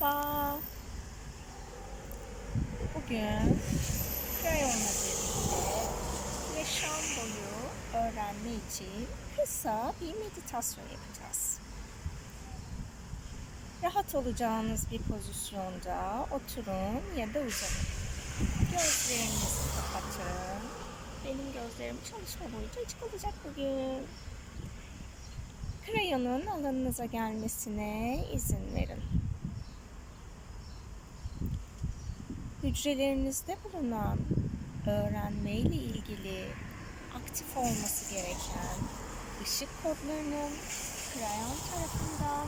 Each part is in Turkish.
Merhaba. Bugün krayonla birlikte yaşam boyu öğrenme için kısa bir meditasyon yapacağız. Rahat olacağınız bir pozisyonda oturun ya da uzanın. Gözlerinizi kapatın. Benim gözlerim çalışma boyunca açık olacak bugün. Krayonun alanınıza gelmesine izin verin. Hücrelerinizde bulunan öğrenme ile ilgili aktif olması gereken ışık kodlarının krayon tarafından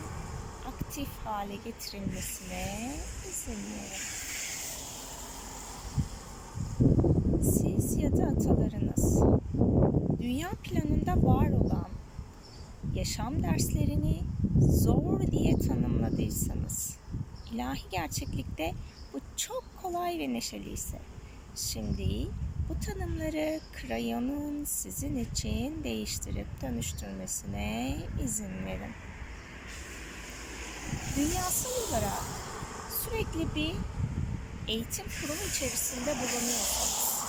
aktif hale getirilmesine izin verin. Siz ya da atalarınız dünya planında var olan yaşam derslerini zor diye tanımladıysanız, ilahi gerçeklikte bu çok kolay ve neşeli ise, şimdi bu tanımları krayonun sizin için değiştirip dönüştürmesine izin verin. Dünyasal olarak sürekli bir eğitim kurumu içerisinde bulunuyorsanız,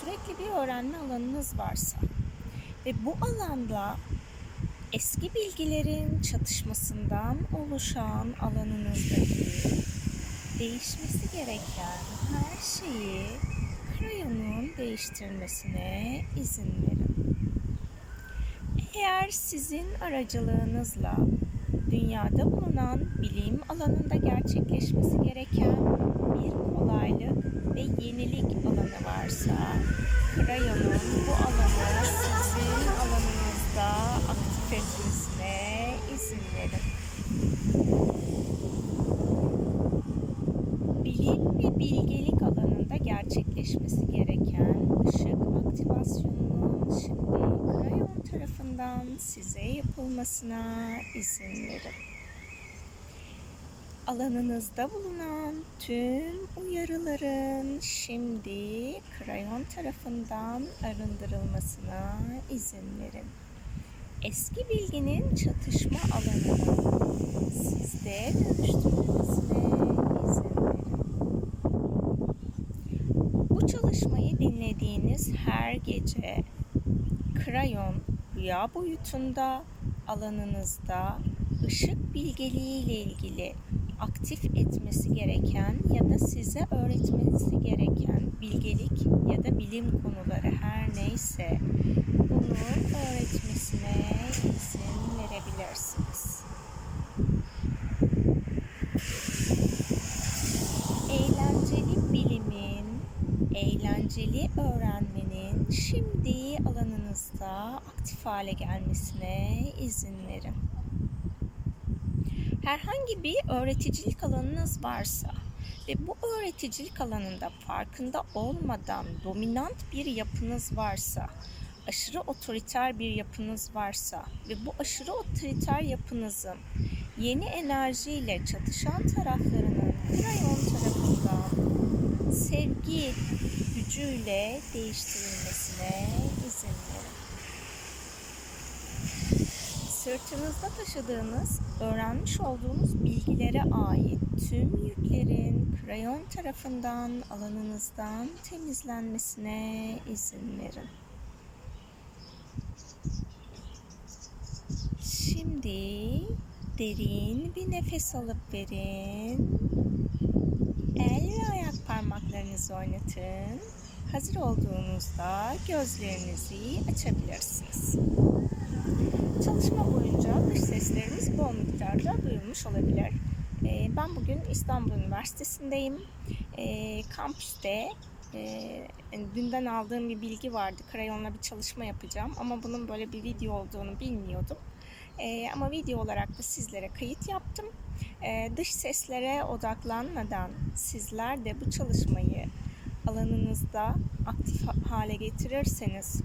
sürekli bir öğrenme alanınız varsa ve bu alanda eski bilgilerin çatışmasından oluşan alanınızdaki değişmesi gereken her şeyi krayonun değiştirmesine izin verin. Eğer sizin aracılığınızla dünyada bulunan bilim alanında gerçekleşmesi gereken bir kolaylık ve yenilik alanı varsa krayonun bu alanı sizin alanınızda aktif etmesine izin verin. Ve bilgelik alanında gerçekleşmesi gereken ışık aktivasyonunun şimdi krayon tarafından size yapılmasına izin verin. Alanınızda bulunan tüm uyarıların şimdi krayon tarafından arındırılmasına izin verin. Eski bilginin çatışma alanını sizde dönüştürmesine izin verin. Bu çalışmayı dinlediğiniz her gece krayon rüya boyutunda alanınızda ışık bilgeliği ile ilgili aktif etmesi gereken ya da size öğretmesi gereken bilgelik ya da bilim konuları her neyse bunu öğretmesine izin verebilirsiniz. Eğlenceli bilimin, eğlenceli öğrenmenin şimdi alanınızda aktif hale gelmesine izin verin. Herhangi bir öğreticilik alanınız varsa ve bu öğreticilik alanında farkında olmadan dominant bir yapınız varsa, aşırı otoriter bir yapınız varsa ve bu aşırı otoriter yapınızın yeni enerjiyle çatışan taraflarının krayon tarafından sevgi gücüyle değiştirilmesine izin verin. Sırtınızda taşıdığınız, öğrenmiş olduğunuz bilgilere ait tüm yüklerin krayon tarafından alanınızdan temizlenmesine izin verin. Şimdi derin bir nefes alıp verin. Parmaklarınızı oynatın. Hazır olduğunuzda gözlerinizi açabilirsiniz. Çalışma boyunca dış sesleriniz bol miktarda duyulmuş olabilir. Ee, ben bugün İstanbul Üniversitesi'ndeyim. Ee, kampüste e, dünden aldığım bir bilgi vardı. Krayonla bir çalışma yapacağım ama bunun böyle bir video olduğunu bilmiyordum. Ee, ama video olarak da sizlere kayıt yaptım. Dış seslere odaklanmadan sizler de bu çalışmayı alanınızda aktif hale getirirseniz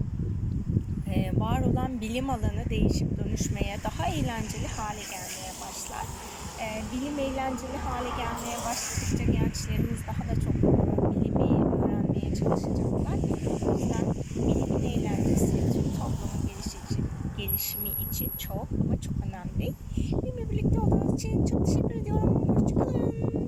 e, var olan bilim alanı değişip dönüşmeye, daha eğlenceli hale gelmeye başlar. E, bilim eğlenceli hale gelmeye başladıkça gençlerimiz daha da çok bilimi öğrenmeye çalışacaklar. O yüzden bilimin eğlencesi tüm toplumun gelişimi için çok ama çok önemli. Benimle birlikte 충치 충치 빌딩 충치